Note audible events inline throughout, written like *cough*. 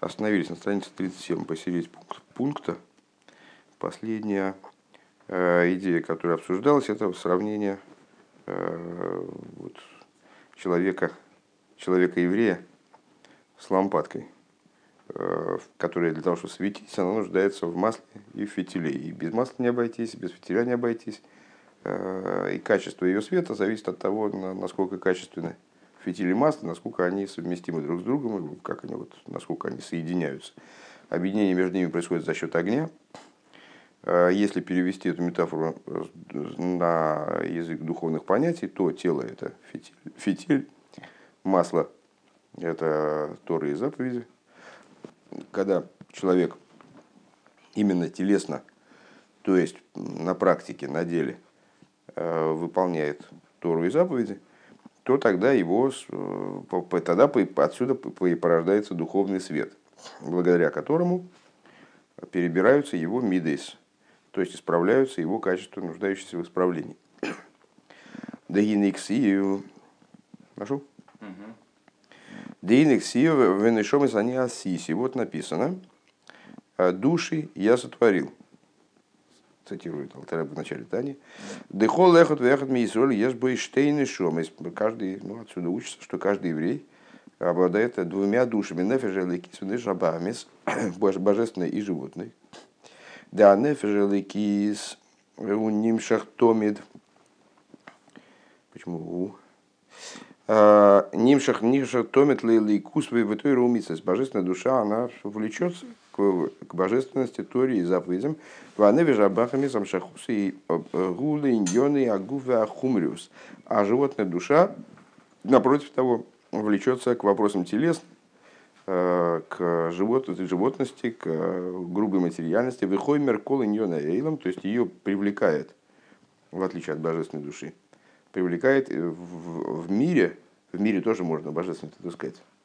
остановились на странице 37 посередине пункта. Последняя э, идея, которая обсуждалась, это сравнение э, вот, человека, человека-еврея с лампадкой, э, которая для того, чтобы светить, она нуждается в масле и в фитиле. И без масла не обойтись, без фитиля не обойтись. И качество ее света зависит от того, насколько качественны фитили масла, насколько они совместимы друг с другом, как они, вот, насколько они соединяются. Объединение между ними происходит за счет огня. Э, если перевести эту метафору на язык духовных понятий, то тело это фитиль, фитиль масло это Торы и заповеди. Когда человек именно телесно, то есть на практике, на деле – Э, выполняет Тору и заповеди, то тогда его, э, тогда отсюда порождается духовный свет, благодаря которому перебираются его мидейс, то есть исправляются его качества, нуждающиеся в исправлении. *coughs* Дагиниксию. Нашел? Дейниксию венешом из они асиси. Вот написано. Души я сотворил цитирует Алтареб в начале Тани. Дехол лехот вехот миисроль ешь штейны шом. Каждый, ну, отсюда учится, что каждый еврей обладает двумя душами. Нефежеликис, нешабамис, *coughs* божественной и животной. Да, нефежеликис, у нимшах томид. Почему у? А, нимшах нимшах томит лейкус. Божественная душа, она влечется к божественности, Торе и заповедям. Ваневи жабахами самшахус и э, гулы, иньоны, агувы, ахумриус. А животная душа, напротив того, влечется к вопросам телес, э, к живот, животности, к грубой материальности. Выхоймер кол иньона эйлом, то есть ее привлекает, в отличие от божественной души, привлекает в, в мире, в мире тоже можно божественно, так сказать, а,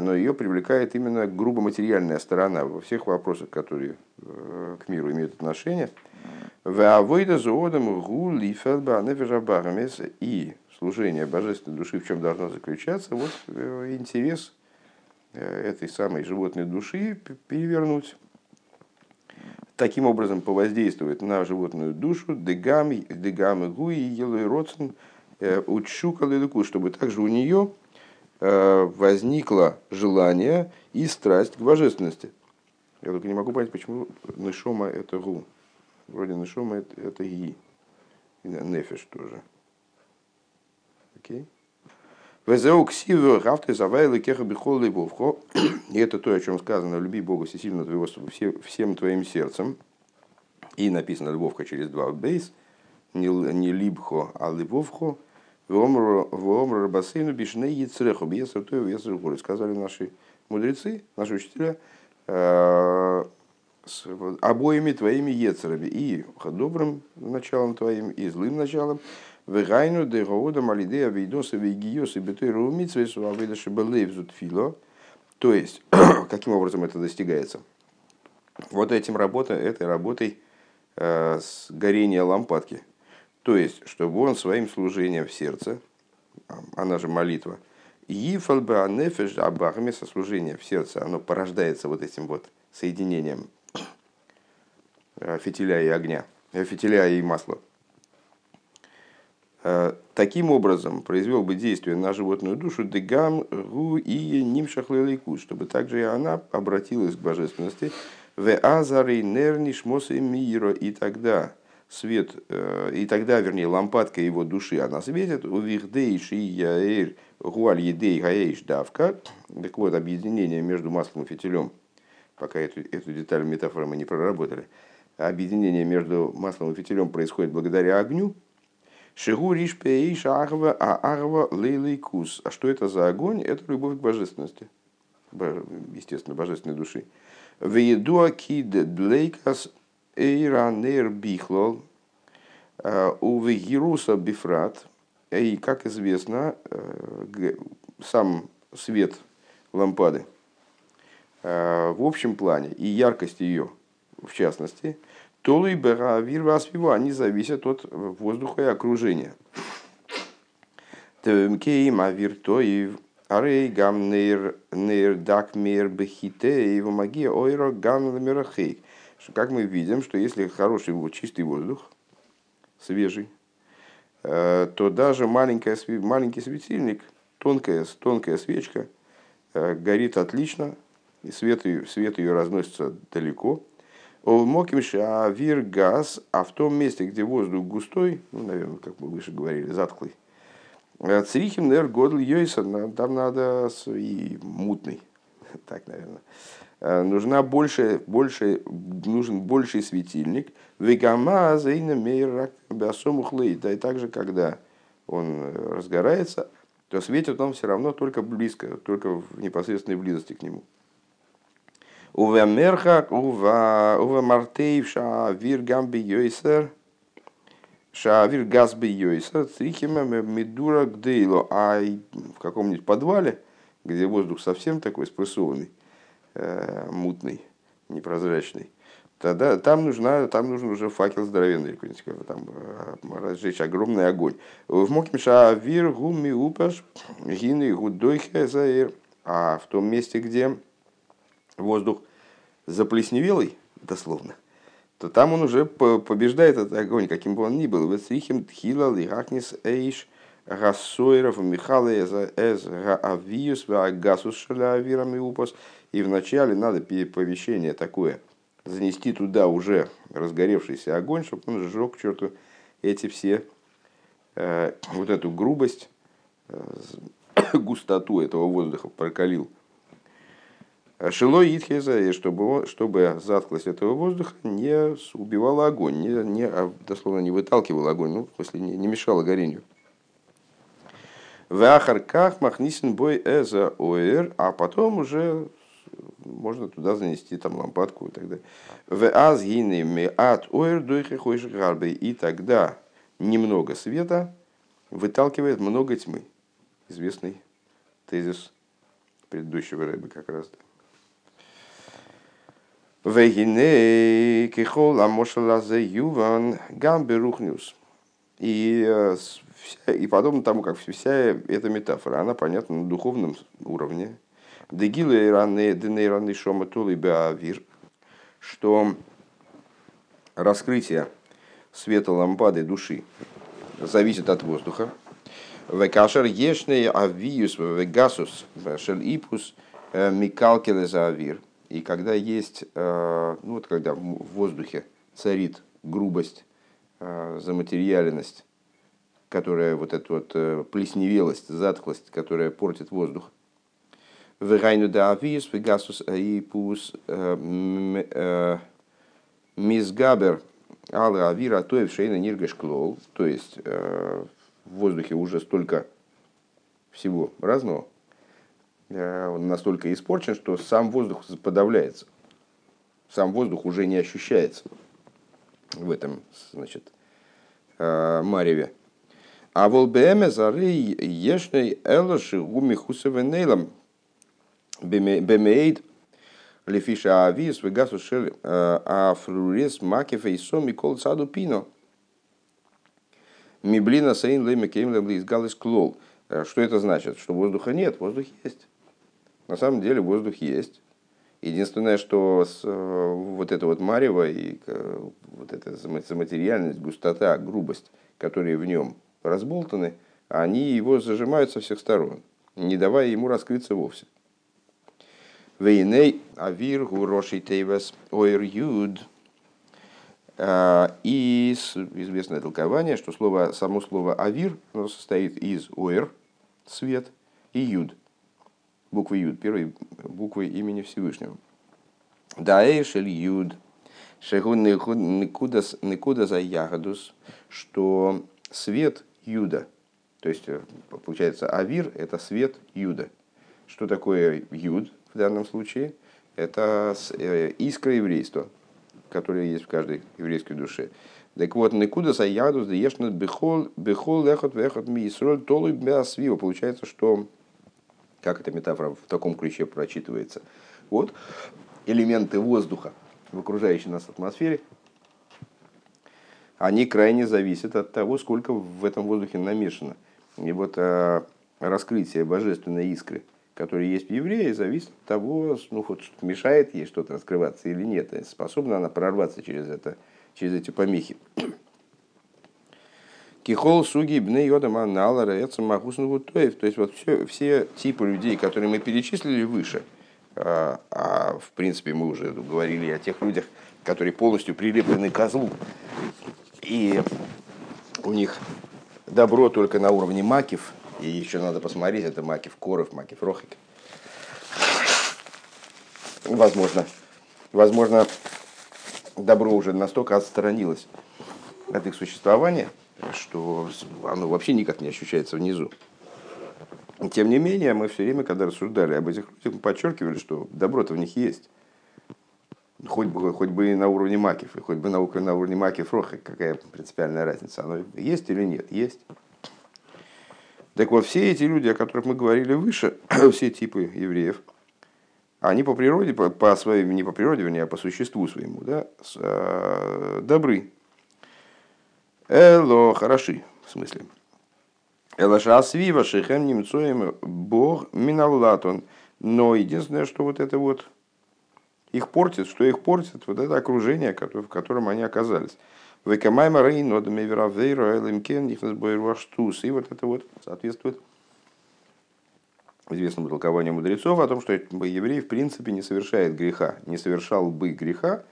но ее привлекает именно грубо материальная сторона во всех вопросах, которые э, к миру имеют отношение. И служение божественной души в чем должно заключаться? Вот э, интерес э, этой самой животной души перевернуть. Таким образом повоздействовать на животную душу дегам, дегам гуи, елой родсен, учука чтобы также у нее Э, возникло желание и страсть к божественности. Я только не могу понять, почему Нешома это Гу. Вроде Нешома это, это Ги. И Нефиш тоже. Окей. Везеу ксиву рафты завайли кеха бихол либовхо. И это то, о чем сказано, люби Бога всесильно твоего всем твоим сердцем. И написано любовка через два бейс. Не, не либхо, а либовхо. Вомру Рабасейну Бишне Яцреху Бьесарту Яцреху. Сказали наши мудрецы, наши учителя, э, с обоими твоими ецерами, и добрым началом твоим, и злым началом, Вегайну де Гаода Малиде Авейдоса Вейгиос и Бетой Румитсвесу Авейдаши Белейвзут Фило. То есть, *coughs* каким образом это достигается? Вот этим работой, этой работой э, с горения лампадки – то есть, чтобы он своим служением в сердце, она же молитва, Ифалба нефеш абахме со служения в сердце, оно порождается вот этим вот соединением э, фитиля и огня, э, фитиля и масла. Э, таким образом произвел бы действие на животную душу дегам гу и нимшахлелейку, чтобы также и она обратилась к божественности в азары нерниш мосы мира и тогда свет, э, и тогда, вернее, лампадка его души, она светит, у вихдейш и яэль гуаль едей гаэйш давка, так вот, объединение между маслом и фитилем, пока эту, эту деталь метафоры мы не проработали, объединение между маслом и фитилем происходит благодаря огню, Шигу риш пеиш арва, а арва лейлейкус. А что это за огонь? Это любовь к божественности. Естественно, божественной души. Веедуа кид длейкас Эйранер бихлол э, у Вегируса бифрат. И, как известно, э, сам свет лампады э, в общем плане и яркость ее, в частности, Толу и Беравир они зависят от воздуха и окружения. Кейм авир то и Арей гам нейр нейр дак мейр бехите и магия ойро гам ламерахейк. Как мы видим, что если хороший чистый воздух, свежий, э, то даже маленькая, маленький светильник, тонкая, тонкая свечка э, горит отлично, и свет, ее, свет ее разносится далеко. Мокимша авир газ, а в том месте, где воздух густой, ну, наверное, как мы выше говорили, затклый, э, Црихим нер годл йойса, там надо и мутный, *laughs* так, наверное. Нужна больше, больше, нужен больший светильник. Вегама. Да и также, когда он разгорается, то светит он все равно только близко, только в непосредственной близости к нему. Уве мерхак, уве мартеев, шавир гамби йойсер, шавир газби йойсер, црихима медура гдейло. А в каком-нибудь подвале, где воздух совсем такой спрессованный, э, мутный, непрозрачный, тогда там, нужна, там нужен уже факел здоровенный, там э, разжечь огромный огонь. В Мокимша вир гуми упаш гины гудойхе заир. А в том месте, где воздух заплесневелый, дословно, то там он уже побеждает этот огонь, каким бы он ни был. Весрихим тхила лихакнис эйш Рассойров, Михала, Эз, Авиус, Агасус, Шалявирами Упас. И вначале надо повещение такое – занести туда уже разгоревшийся огонь, чтобы он сжег к черту эти все, э, вот эту грубость, э, *coughs* густоту этого воздуха прокалил. Шило Итхеза, чтобы, чтобы затклость этого воздуха не убивала огонь, не, не, а дословно не выталкивала огонь, ну, смысле, не, не мешала горению. В Ахарках Махнисин бой эза оэр, а потом уже можно туда занести там лампадку и так далее. В азгинами от ойр гарбы. И тогда немного света выталкивает много тьмы. Известный тезис предыдущего рыбы как раз. Вегине кихол амошалазе юван гамберухнюс. И, э, и подобно тому, как вся эта метафора, она понятна на духовном уровне, Дегилы раны денейраны шома тулы беавир, что раскрытие света лампады души зависит от воздуха. Векашер ешный авиус вегасус шел ипус э, микалкеле за авир. И когда есть, э, ну вот когда в воздухе царит грубость, э, заматериальность, которая вот эта вот плесневелость, затхлость, которая портит воздух, Вегайну да авиес, вегасус аипус мизгабер алла авира тоев шейна ниргаш клол. То есть в воздухе уже столько всего разного, он настолько испорчен, что сам воздух подавляется. Сам воздух уже не ощущается в этом, значит, мареве. А волбеме зары ешной элоши гуми хусевенейлам Бемейд лефиша авис вегасу шел афрурес макефа и соми кол саду пино. Миблина сейн лейме кейм лейс галис клол. Что это значит? Что воздуха нет, воздух есть. На самом деле воздух есть. Единственное, что с, вот это вот марево и вот эта заматериальность, густота, грубость, которые в нем разболтаны, они его зажимают со всех сторон, не давая ему раскрыться вовсе. Вейней авир гуроши тейвес ойр юд. А, и известное толкование, что слово, само слово авир состоит из ойр, свет, и юд, буквы юд, первой буквы имени Всевышнего. Даэшель юд, шегун никуда за ягодус, что свет юда, то есть получается авир это свет юда. Что такое юд? В данном случае, это э, искра еврейства, которая есть в каждой еврейской душе. Так вот, никуда за ядус ешнат бехол бехол лехот вехот ми исроль толуй беасвива. Получается, что как эта метафора в таком ключе прочитывается. Вот элементы воздуха в окружающей нас атмосфере, они крайне зависят от того, сколько в этом воздухе намешано. И вот э, раскрытия божественной искры, которая есть в еврее, зависит от того, ну, вот, мешает ей что-то раскрываться или нет, способна она прорваться через, это, через эти помехи. Кихол, суги, бне, йода, манала, раэца, махусну, То есть вот все, все типы людей, которые мы перечислили выше, а, а в принципе мы уже говорили о тех людях, которые полностью прилеплены к козлу, и у них добро только на уровне макив, и еще надо посмотреть, это макив коров, макив рохик. Возможно, возможно, добро уже настолько отстранилось от их существования, что оно вообще никак не ощущается внизу. Тем не менее, мы все время, когда рассуждали об этих людях, подчеркивали, что добро-то в них есть. Хоть бы, хоть бы и на уровне макив, и хоть бы на, уровне макив роха, какая принципиальная разница, оно есть или нет? Есть. Так вот, все эти люди, о которых мы говорили выше, *clears throat* все типы евреев, они по природе, по, по своей, не по природе, вернее, а по существу своему, да, с, э, добры. Эло хороши, в смысле. Элаша свива шехем немцоем бог миналлатон. Но единственное, что вот это вот их портит, что их портит, вот это окружение, в котором они оказались. Векамайма рейнодами веравейра элемкен штус. И вот это вот соответствует известному толкованию мудрецов о том, что еврей в принципе не совершает греха, не совершал бы греха,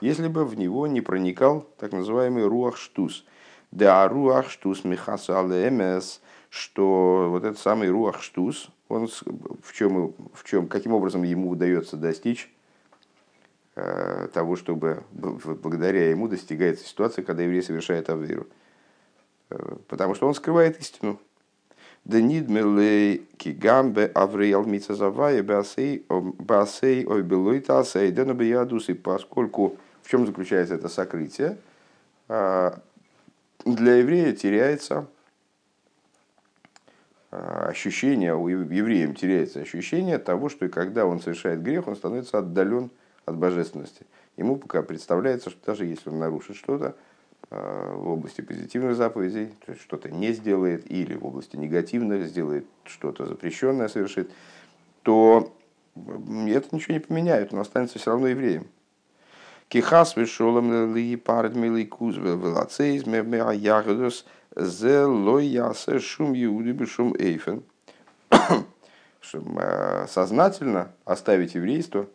если бы в него не проникал так называемый руах штус – да руах штус михаса эмес, что вот этот самый руах штус, он в чем, в чем, каким образом ему удается достичь того, чтобы благодаря ему достигается ситуация, когда еврей совершает авейру. Э, потому что он скрывает истину. Да нидмелей кигамбе авреял мицазавая басей ой белуита сей денобиядус. И поскольку в чем заключается это сокрытие, э, для еврея теряется ощущение, у евреям теряется ощущение того, что когда он совершает грех, он становится отдален от божественности. Ему пока представляется, что даже если он нарушит что-то а, в области позитивных заповедей, то есть что-то не сделает, или в области негативных сделает что-то запрещенное совершит, то это ничего не поменяет, он останется все равно евреем. Кихас вишолом ли парад милый куз велацейз меа ягодос зе лой ясе шум иуди бешум эйфен. *coughs* Сознательно оставить еврейство,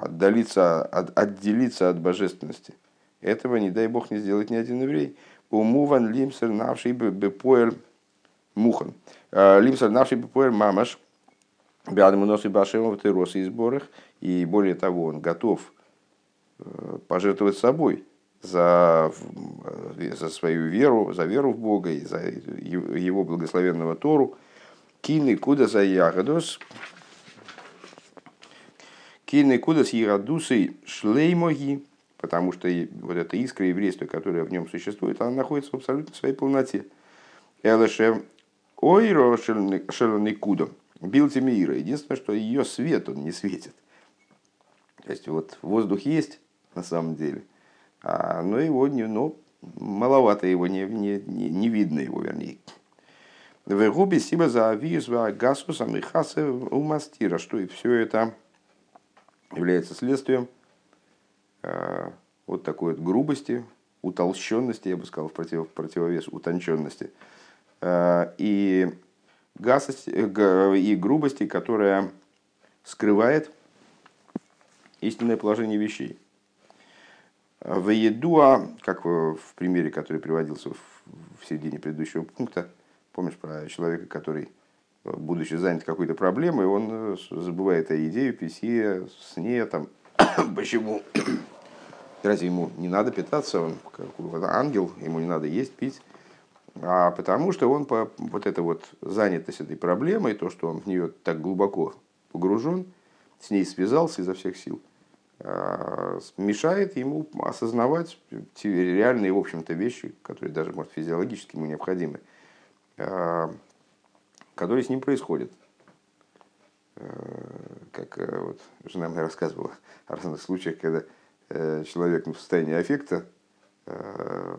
отдалиться, отделиться от божественности. Этого, не дай бог, не сделать ни один еврей. Умуван лимсер навший бепоэр мухан. Лимсер навший бепоэр мамаш. Бядам нос и ты росы и сборах. И более того, он готов Э, пожертвовать собой за, э, за свою веру, за веру в Бога и за его благословенного Тору. Кины куда за ягодос, кины куда с ягодусой шлеймоги, потому что вот эта искра еврейства, которая в нем существует, она находится в абсолютно своей полноте. Элэше ойро шелникудом, билти мира. Единственное, что ее свет он не светит. То есть вот воздух есть, на самом деле. А, но его не, ну, маловато его, не, не, не, видно его, вернее. В губе сиба за авиус гасус амихасы у мастира, что и все это является следствием э, вот такой вот грубости, утолщенности, я бы сказал, в против, противовес утонченности, э, и, гасости, э, и грубости, которая скрывает истинное положение вещей. В Едуа, как в примере, который приводился в середине предыдущего пункта, помнишь про человека, который, будучи занят какой-то проблемой, он э, забывает о идее, писе, сне, там, *coughs* почему? *coughs* Разве ему не надо питаться, он ангел, ему не надо есть, пить, а потому что он по вот эта вот занятость этой проблемой, то, что он в нее так глубоко погружен, с ней связался изо всех сил – Э, мешает ему осознавать реальные, в общем-то, вещи, которые даже, может, физиологически ему необходимы, э, которые с ним происходят. Э, как вот жена мне рассказывала о разных случаях, когда человек в состоянии аффекта э,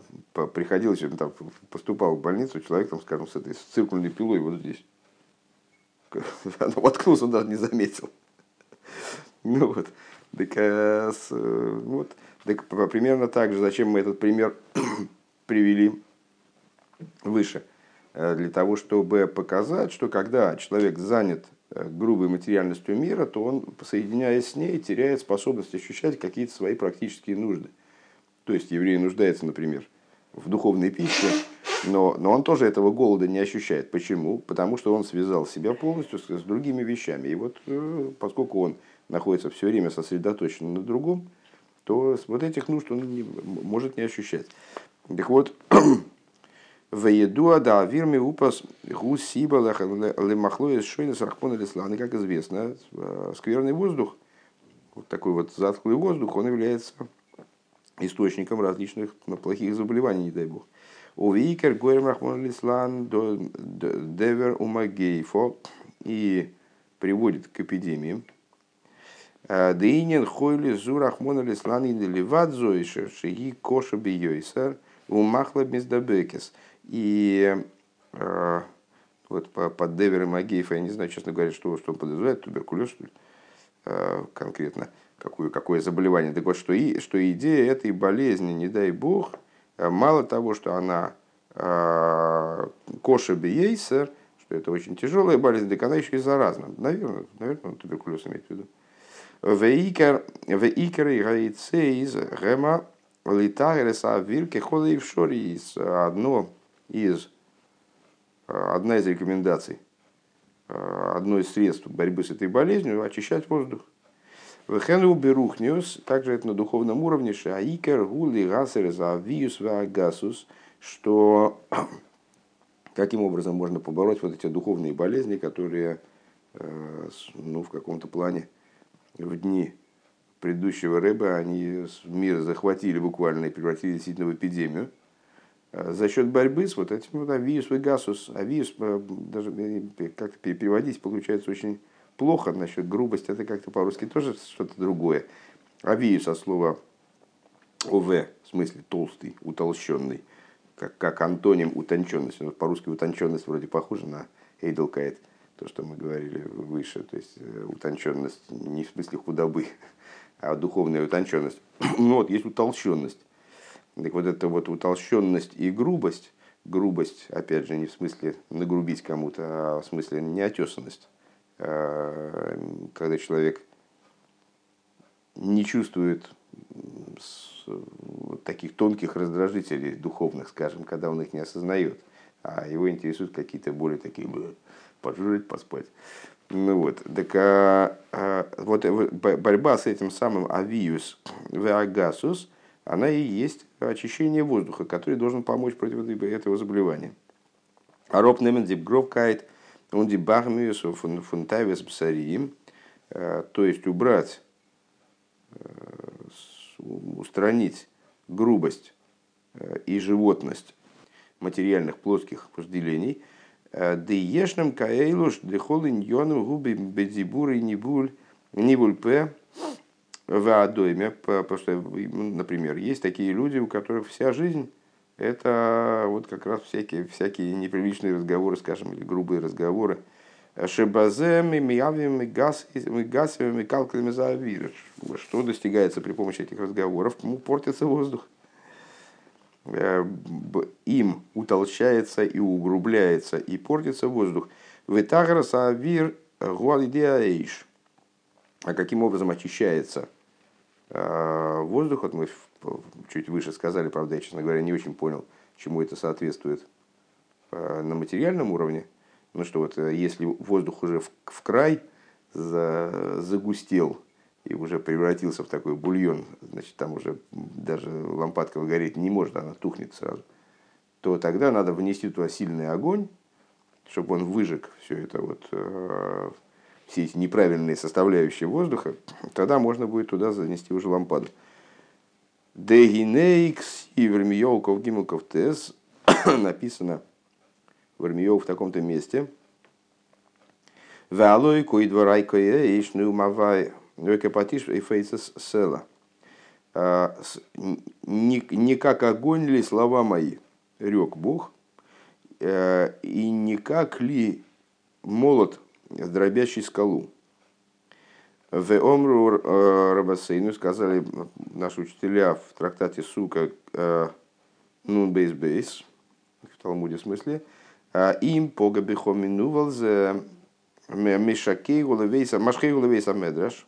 приходилось, там, поступал в больницу, человек, там, скажем, с этой с циркульной пилой вот здесь. *laughs* Она воткнулся, он даже не заметил. *laughs* Ну вот. Так, э, э, вот. так примерно так же, зачем мы этот пример *clears throat* привели выше. Для того, чтобы показать, что когда человек занят грубой материальностью мира, то он, соединяясь с ней, теряет способность ощущать какие-то свои практические нужды. То есть еврей нуждается, например, в духовной пище, но, но он тоже этого голода не ощущает. Почему? Потому что он связал себя полностью с, с другими вещами. И вот э, поскольку он находится все время сосредоточен на другом, то вот этих нужд он не, может не ощущать. Так вот, *clears throat* Веедуа да вирми упас гусиба лемахлоис шойнес рахпона лислан. как известно, э, скверный воздух, вот такой вот затхлый воздух, он является источником различных ну, плохих заболеваний, не дай бог. У Викер Гойрем Рахман Лислан Девер Умагейфо и приводит к эпидемиям. «Э, Дейнин Хойли Зу Рахмон Лислан и Деливадзо Шиги Коша Бейойсер Умахла Бездабекес. И э, вот под Девером Агеев, я не знаю, честно говоря, что, что он подразумевает, туберкулез, что ли, э, конкретно какое, какое заболевание. Так вот, что, и, что идея этой болезни, не дай бог, э, мало того, что она э, коша биейсер, что это очень тяжелая болезнь, так она еще и заразна. Наверное, наверное, он туберкулез имеет в виду. Вейкер и гайцейз гема литагреса вирке холы в шори одно из одна из рекомендаций, э, одно из средств борьбы с этой болезнью – очищать воздух. Вехену берухниус, также это на духовном уровне, шаикер гули гасер завиус вагасус, что *clears throat* каким образом можно побороть вот эти духовные болезни, которые э, ну, в каком-то плане в дни предыдущего рэба они мир захватили буквально и превратили действительно в эпидемию. Э, за счет борьбы с вот этим вот авиус и гасус. Авиус, э, даже как переводить, получается очень плохо насчет грубости, это как-то по-русски тоже что-то другое. Авию со слова ОВ, в смысле толстый, утолщенный, как, как антоним утонченности. Ну, по-русски утонченность вроде похожа на эйдлкайт, то, что мы говорили выше. То есть э, утонченность не в смысле худобы, *laughs* а духовная утонченность. *clears throat* Ну вот, есть утолщенность. Так вот эта вот утолщенность и грубость, грубость, опять же, не в смысле нагрубить кому-то, а в смысле неотесанность Э, когда человек не чувствует таких тонких раздражителей духовных, скажем, когда он их не осознает, а его интересуют какие-то более такие, пожрать, поспать. Ну вот, так а, а, вот борьба с этим самым авиус веагасус, она и есть очищение воздуха, который должен помочь против этого заболевания. А роб немен гровкайт – он дебагмиусу фунтавис бсариим, э, то есть убрать, э, устранить грубость э, и животность материальных плоских вожделений, Деешным каэйлуш дехол иньону губи бедзибур и нибуль нибуль п в адойме, потому что, например, есть такие люди, у которых вся жизнь это вот как раз всякие, всякие неприличные разговоры, скажем, или грубые разговоры. Шебаземи, миявими, гасами, калками за Что достигается при помощи этих разговоров? Ему портится воздух. Э, им утолщается и угрубляется и портится воздух. Ветаграс авир гуалидеаэйш. А каким образом очищается воздух? Вот мы чуть выше сказали, правда, я, честно говоря, не очень понял, чему это соответствует э, на материальном уровне. Ну что вот, э, если воздух уже в, в край загустел и уже превратился в такой бульон, значит, там уже даже лампадка выгореть не может, она тухнет сразу, то тогда надо внести туда сильный огонь, чтобы он выжег все это вот, э, все эти неправильные составляющие воздуха, тогда можно будет туда занести уже лампаду. Дегинейкс и Вермиёвков Гимуков Тес *coughs* написано в Вермиёв в таком-то месте. Валой кой дворай кое ишну мавай Векапатиш и фейсес села. не, не как огонь ли слова мои, рек Бог, и не как ли молот, дробящий скалу. В Омру Рабасейну сказали наши учителя в трактате Сука Нун Бейс Бейс, в Талмуде смысле, им по габихоминувал за Мешакей Гулевейса, Машхей Гулевейса Медраш.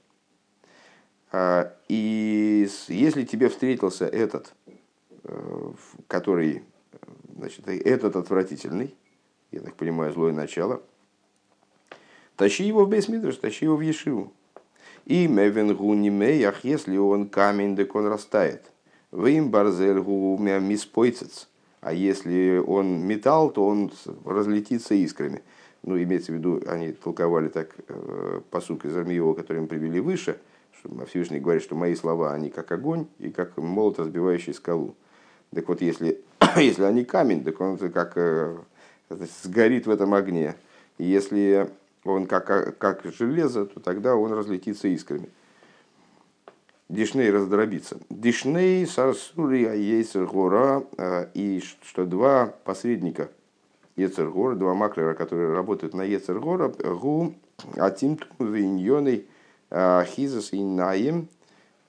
И если тебе встретился этот, э, который, значит, этот отвратительный, я так понимаю, злое начало, тащи его в Бейсмидраш, тащи его в Ешиву. И мевен гунимеях, если он камень, так он растает. Вы им барзель гумя миспойцец. А если он металл, то он разлетится искрами. Ну, имеется в виду, они толковали так э, посук из Армиева, который мы привели выше, что Всевышний говорит, что мои слова, они как огонь и как молот, разбивающий скалу. Так вот, если, *coughs* если они камень, так он как э, сгорит в этом огне. Если он как, как железо, то тогда он разлетится искрами. Дишней раздробится. Дишней сарсури аейсер гора. А, и что два посредника Ецергора, два маклера, которые работают на Ецергора, гу атимту виньоной а, хизас и наем.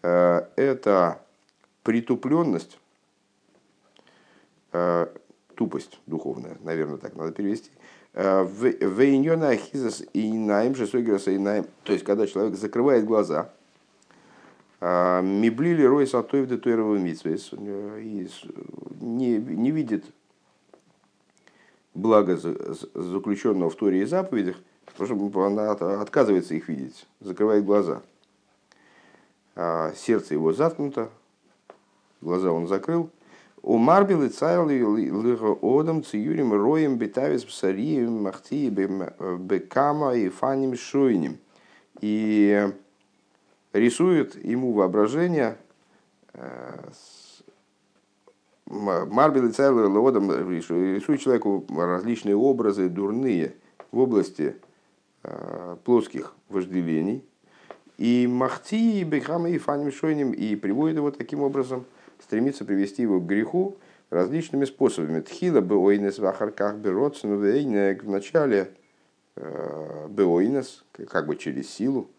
А, это притупленность, тупость духовная, наверное, так надо перевести, Вейньона ахизас и наим, шесойграса и наим. То есть, когда человек закрывает глаза, а, миблили рой сатоев де туэрового и не, не видит благо заключенного в Торе и заповедях, потому что она отказывается их видеть, закрывает глаза. А сердце его заткнуто, глаза он закрыл – у Марбил и Цайл лига одам циюрим роем бетавис псарием махти бекама и фаним шуйним. И рисует ему воображение Марбил и лиодам рисует человеку различные образы дурные в области плоских вожделений. И махти бекама и фаним шуйним и приводит его таким образом – стремится привести его к греху различными способами. Тхила беойнес в ахарках бероцину в начале э, беойнес, как бы через силу,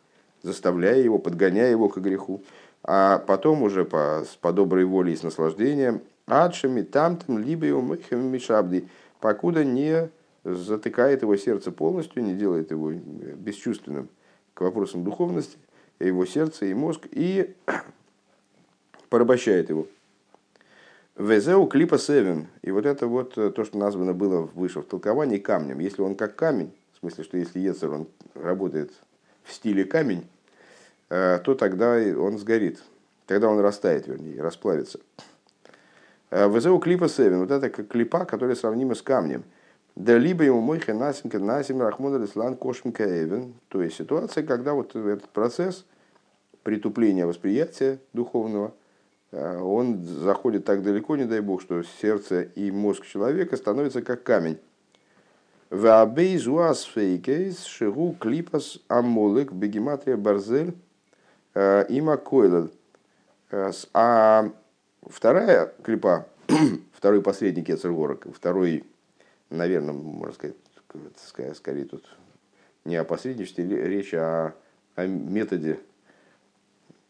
заставляя его, подгоняя его к греху, а потом уже по, по доброй воле и с наслаждением, адшами тамтом либо его мишабди, покуда не затыкает его сердце полностью, не делает его бесчувственным к вопросам духовности, его сердце и мозг, и порабощает его. Везеу клипа севен. И вот это вот э, то, что названо было выше в толковании камнем. Если он как камень, в смысле, что если Ецер он работает в стиле камень, э, то тогда он сгорит. Тогда он растает, вернее, расплавится. Э, Везеу клипа севен. Вот это клипа, которая сравнима с камнем. Да либо ему мой хенасимка насим рахмон алислан кошмка эвен. То есть ситуация, когда вот этот процесс притупления восприятия духовного – он заходит так далеко, не дай бог, что сердце и мозг человека становятся как камень. шигу клипас амолек бегематрия барзель э, има койлел. Э, а вторая клипа, *clears throat* второй посредник Ецергора, второй, наверное, можно сказать, скорее тут не о посредничестве, речь о, о методе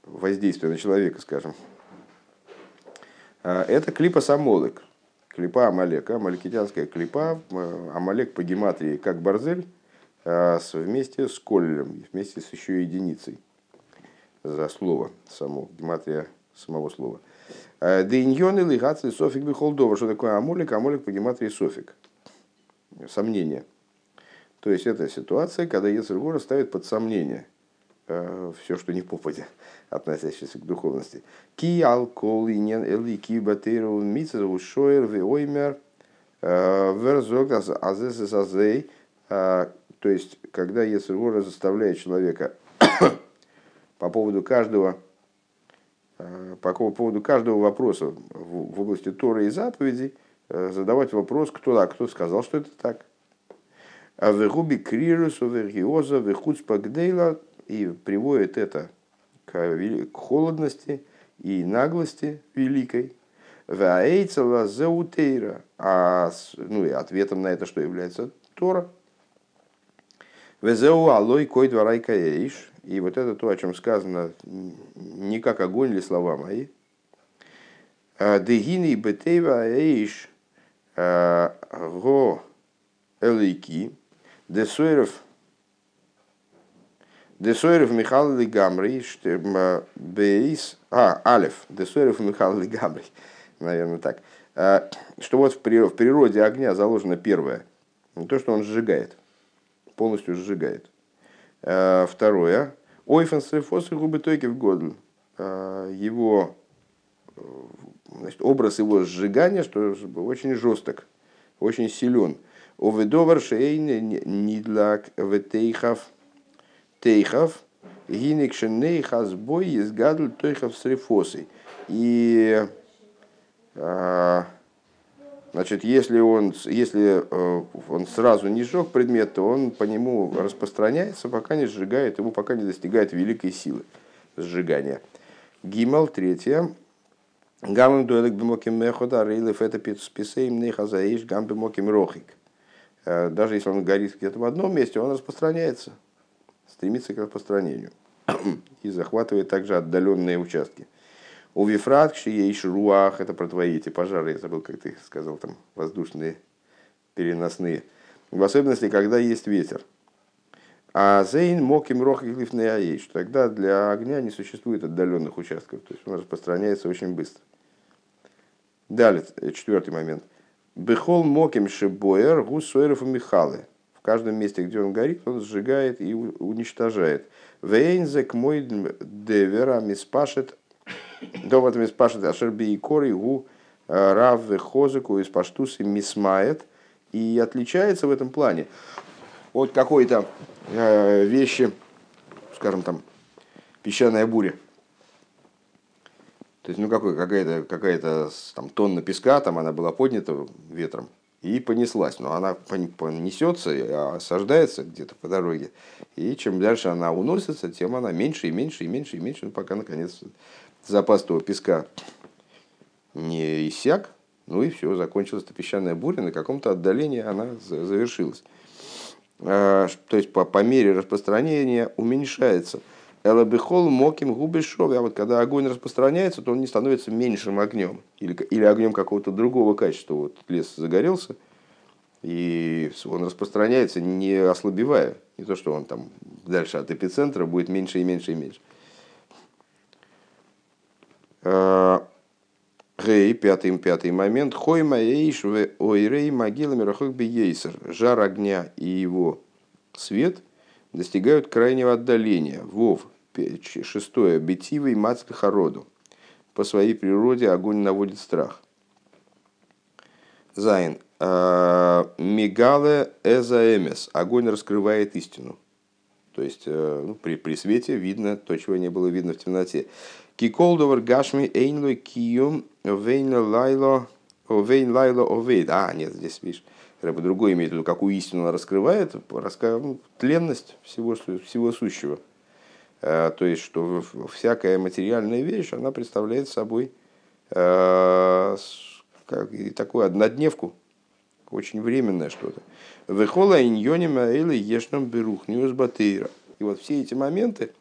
воздействия на человека, скажем, а, это клипа Самолык, клипа Амалека, амаликитянская клипа, Амалек по гематрии как Барзель, а, вместе с Коллем, вместе с еще единицей за слово само, гематрия самого слова. А, Дейньон или Гацли Софик Бихолдова. Что такое Амолик? Амолик по гематрии Софик. Сомнение. То есть это ситуация, когда Ецергора ставит под сомнение все, что не попадя *laughs* относящийся к духовности. Ки алкол инен эли ки батеру митцеру шоер оймер э, верзог азес азей. Э, то есть, когда Ецергора заставляет человека *coughs* по поводу каждого э, по поводу каждого вопроса в области Торы и заповедей задавать вопрос, кто, да, кто сказал, что это так. А в губи крирусу, вергиоза, в хуцпагдейла, и приводит это к холодности и наглости великой. Ваэйцела зеутейра. А ну, и ответом на это что является Тора. Везеу алой кой дворай каэиш. И вот это то, о чем сказано, не как огонь или слова мои. Дегини бетева эйш го элейки. Десуэров Десуэров Михаил Лигамри, Бейс, а, Алиф, Десуэров Михаил Лигамри, наверное так, что вот в природе огня заложено первое, то, что он сжигает, полностью сжигает. Второе, Ойфен Срефос и губы Тойки в Годль, его значит, образ его сжигания, что очень жесток, очень силен. Оведовар шейн нидлак ветейхав тейхов, гиникшеней хазбой из гадл тойхов с рефосой. И а, Значит, если он, если э, он сразу не сжег предмет, то он по нему распространяется, пока не сжигает его, пока не достигает великой силы сжигания. Гимал, третье. Гамм дуэлек бимоким мехода, рейлев это списейм нейхазаиш гам бимоким рохик. Э, даже если он горит где-то в одном месте, он распространяется стремится к распространению и захватывает также отдаленные участки. У Вифрат, есть руах, это про твои эти пожары, я забыл, как ты сказал, там воздушные, переносные. В особенности, когда есть ветер. А зейн моким рох и аиш. Тогда для огня не существует отдаленных участков. То есть он распространяется очень быстро. Далее, четвертый момент. Бехол моким шибоер гусойров и михалы каждом месте, где он горит, он сжигает и уничтожает. Вейнзек мой девера миспашет, довод миспашет ашерби и кори у э, рав хозыку из паштусы мисмает. И отличается в этом плане от какой-то э, вещи, скажем там, песчаная буря. То есть, ну, какой, какая-то какая там тонна песка, там она была поднята ветром, и понеслась. Но она понесется, осаждается где-то по дороге. И чем дальше она уносится, тем она меньше и меньше и меньше и меньше, пока наконец запас того песка не иссяк. Ну и все, закончилась эта песчаная буря, на каком-то отдалении она завершилась. А, то есть по, по мере распространения уменьшается. Элабихол моким губы шови. А вот когда огонь распространяется, то он не становится меньшим огнем. Или, или огнем какого-то другого качества. Вот лес загорелся, и он распространяется, не ослабевая. Не то, что он там дальше от эпицентра будет меньше и меньше и меньше. А, Гей, пятый, пятый момент. Хой маэйш ойрей могила мирохок бейсер. Жар огня и его свет достигают крайнего отдаления. Вов, Шестое. Бетивый мацкой хороду. По своей природе огонь наводит страх. Зайн. А, Мигале эзаэмес. Огонь раскрывает истину. То есть э, ну, при, при свете видно то, чего не было видно в темноте. Киколдовар гашми эйнлой киюм вейн лайло вейн лайло овейд. А, нет, здесь видишь. Рэба другой имеет в виду, какую истину она раскрывает, раска... Ну, тленность всего, всего сущего. Э, то есть, что всякая материальная вещь, она представляет собой э, как, такую однодневку, очень временное что-то. Вехола иньонима или ешном берух батейра. И вот все эти моменты,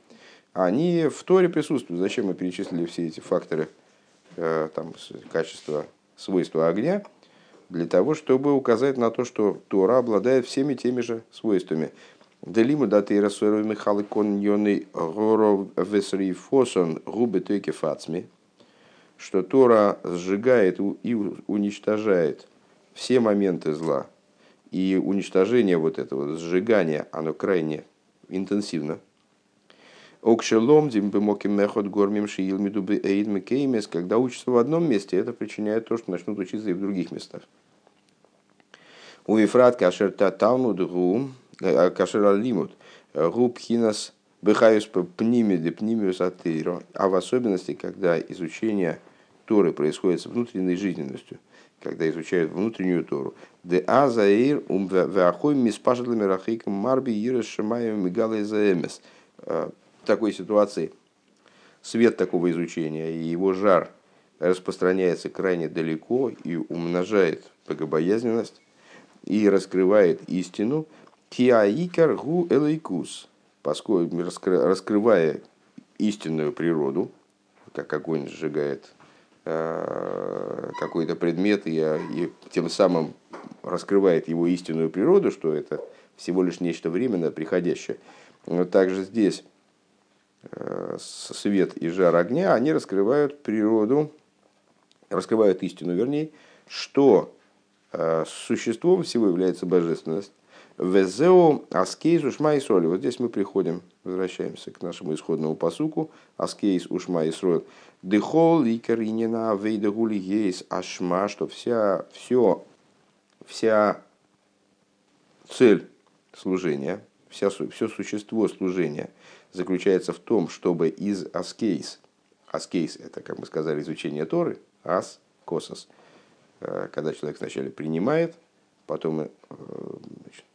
они в Торе присутствуют. Зачем мы перечислили все эти факторы э, там, качества, свойства огня? Для того, чтобы указать на то, что Тора обладает всеми теми же свойствами. Делиму даты Расуэру Михалы Коньоны Горов Весри Фосон Губы Тойки Фацми, что Тора сжигает и уничтожает все моменты зла. И уничтожение вот этого сжигания, оно крайне интенсивно. Окшелом димбемоким мехот гормим шиил медубы эйд мекеймес, когда учатся в одном месте, это причиняет то, что начнут учиться и в других местах. У Ефрат кашер та талмуд гум кашер лимут, губ хинас бехаюс пними де пнимиус атеиро, а в особенности, когда изучение Торы происходит с внутренней жизненностью, когда изучают внутреннюю Тору. Де азаир ум веахой миспашатлами рахейком марби ирес шамаем мигала заэмес. Э, в такой ситуации свет такого изучения и его жар распространяется крайне далеко и умножает богобоязненность и раскрывает истину, киаикар гу элейкус, поскольку раскрывая истинную природу, как огонь сжигает э, какой-то предмет и, и тем самым раскрывает его истинную природу, что это всего лишь нечто временное, преходящее. Но также здесь э, свет и жар огня, они раскрывают природу, раскрывают истину, вернее, что э, существом всего является божественность, וזהו הסכת ושמע ישראל. Вот здесь мы приходим, возвращаемся к нашему исходному посуку. הסכת ושמע ישראל. דכל עיקר ענין העבודה הוא להיות השמע, что вся, все, вся цель служения, вся, все существо служения заключается в том, чтобы из הסכת, הסכת это, как мы сказали, изучение Торы, הס, כתות, э, когда человек сначала принимает, потом э, значит,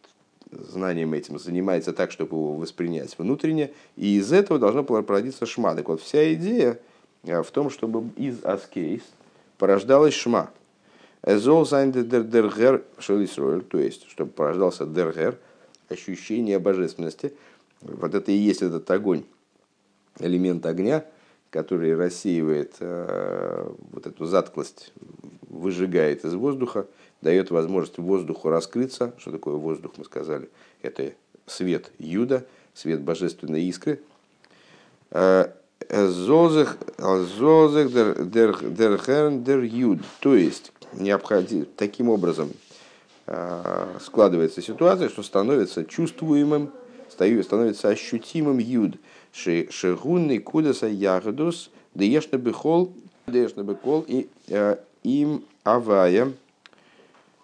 знанием этим занимается так, чтобы его воспринять внутренне, и из этого должно породиться שמע. Так вот, вся идея э, в том, чтобы из הסכת порождалась шма. Эзол сайн дергер то есть, чтобы порождался дергер, ощущение божественности. Вот это и есть этот огонь, элемент огня, который рассеивает э, вот эту затклость, выжигает из воздуха, дает возможность воздуху раскрыться. Что такое воздух, мы сказали? Это свет Юда, свет божественной искры. Э, зозех дер дер юд. То есть, необходимо, таким образом э, складывается ситуация, что становится чувствуемым, становится ощутимым юд. Шегунный кудаса ягодус, деешна бехол, деешна бекол и э, им авая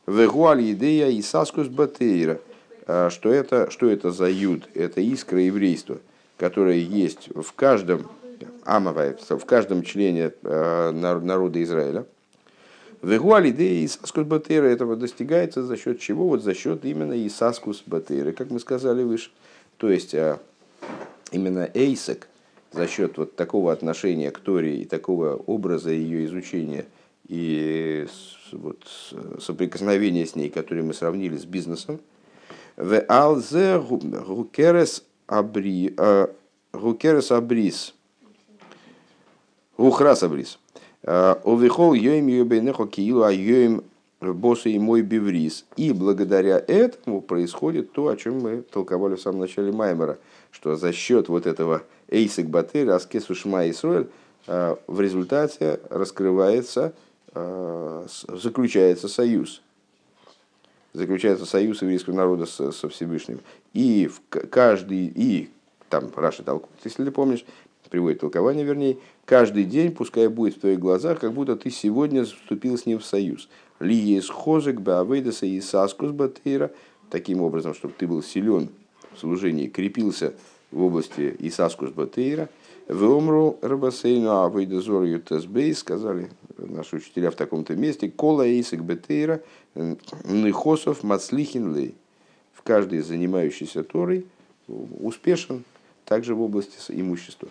Вегуаль идея и саскус батейра. А, что это, что это за юд? Это искра еврейства, которая есть в каждом амавай, в каждом члене а, народа Израиля. Вегуаль идея и саскус батейра этого достигается за счет чего? Вот за счет именно и саскус батейра, как мы сказали выше. То есть а, именно эйсек за счет вот такого отношения к Торе и такого образа ее изучения и вот, соприкосновение с ней, которые мы сравнили с бизнесом. В алзе гукерес абри, э, гукерес абрис, гухрас абрис. Э, Овихол йоим юбейнехо киилу, а йоим босса и мой биврис. И благодаря этому происходит то, о чем мы толковали в самом начале Маймера, что за счет вот этого эйсек батыр, аскесу шма и э, в результате раскрывается Э, заключается союз. Заключается союз еврейского народа со, со Всевышним. И в каждый, и там Раша толкует, если ты помнишь, приводит толкование, вернее, каждый день, пускай будет в твоих глазах, как будто ты сегодня вступил с ним в союз. Ли есть хозек, баавейдаса и саскус батыра, таким образом, чтобы ты был силен в служении, крепился в области Исаскус Батейра – в умру рабасейну авейдазор ютесбей, сказали наши учителя в таком-то месте, кола эйсик бетейра, ныхосов мацлихин лей. В каждой занимающейся Торой успешен также в области имущества.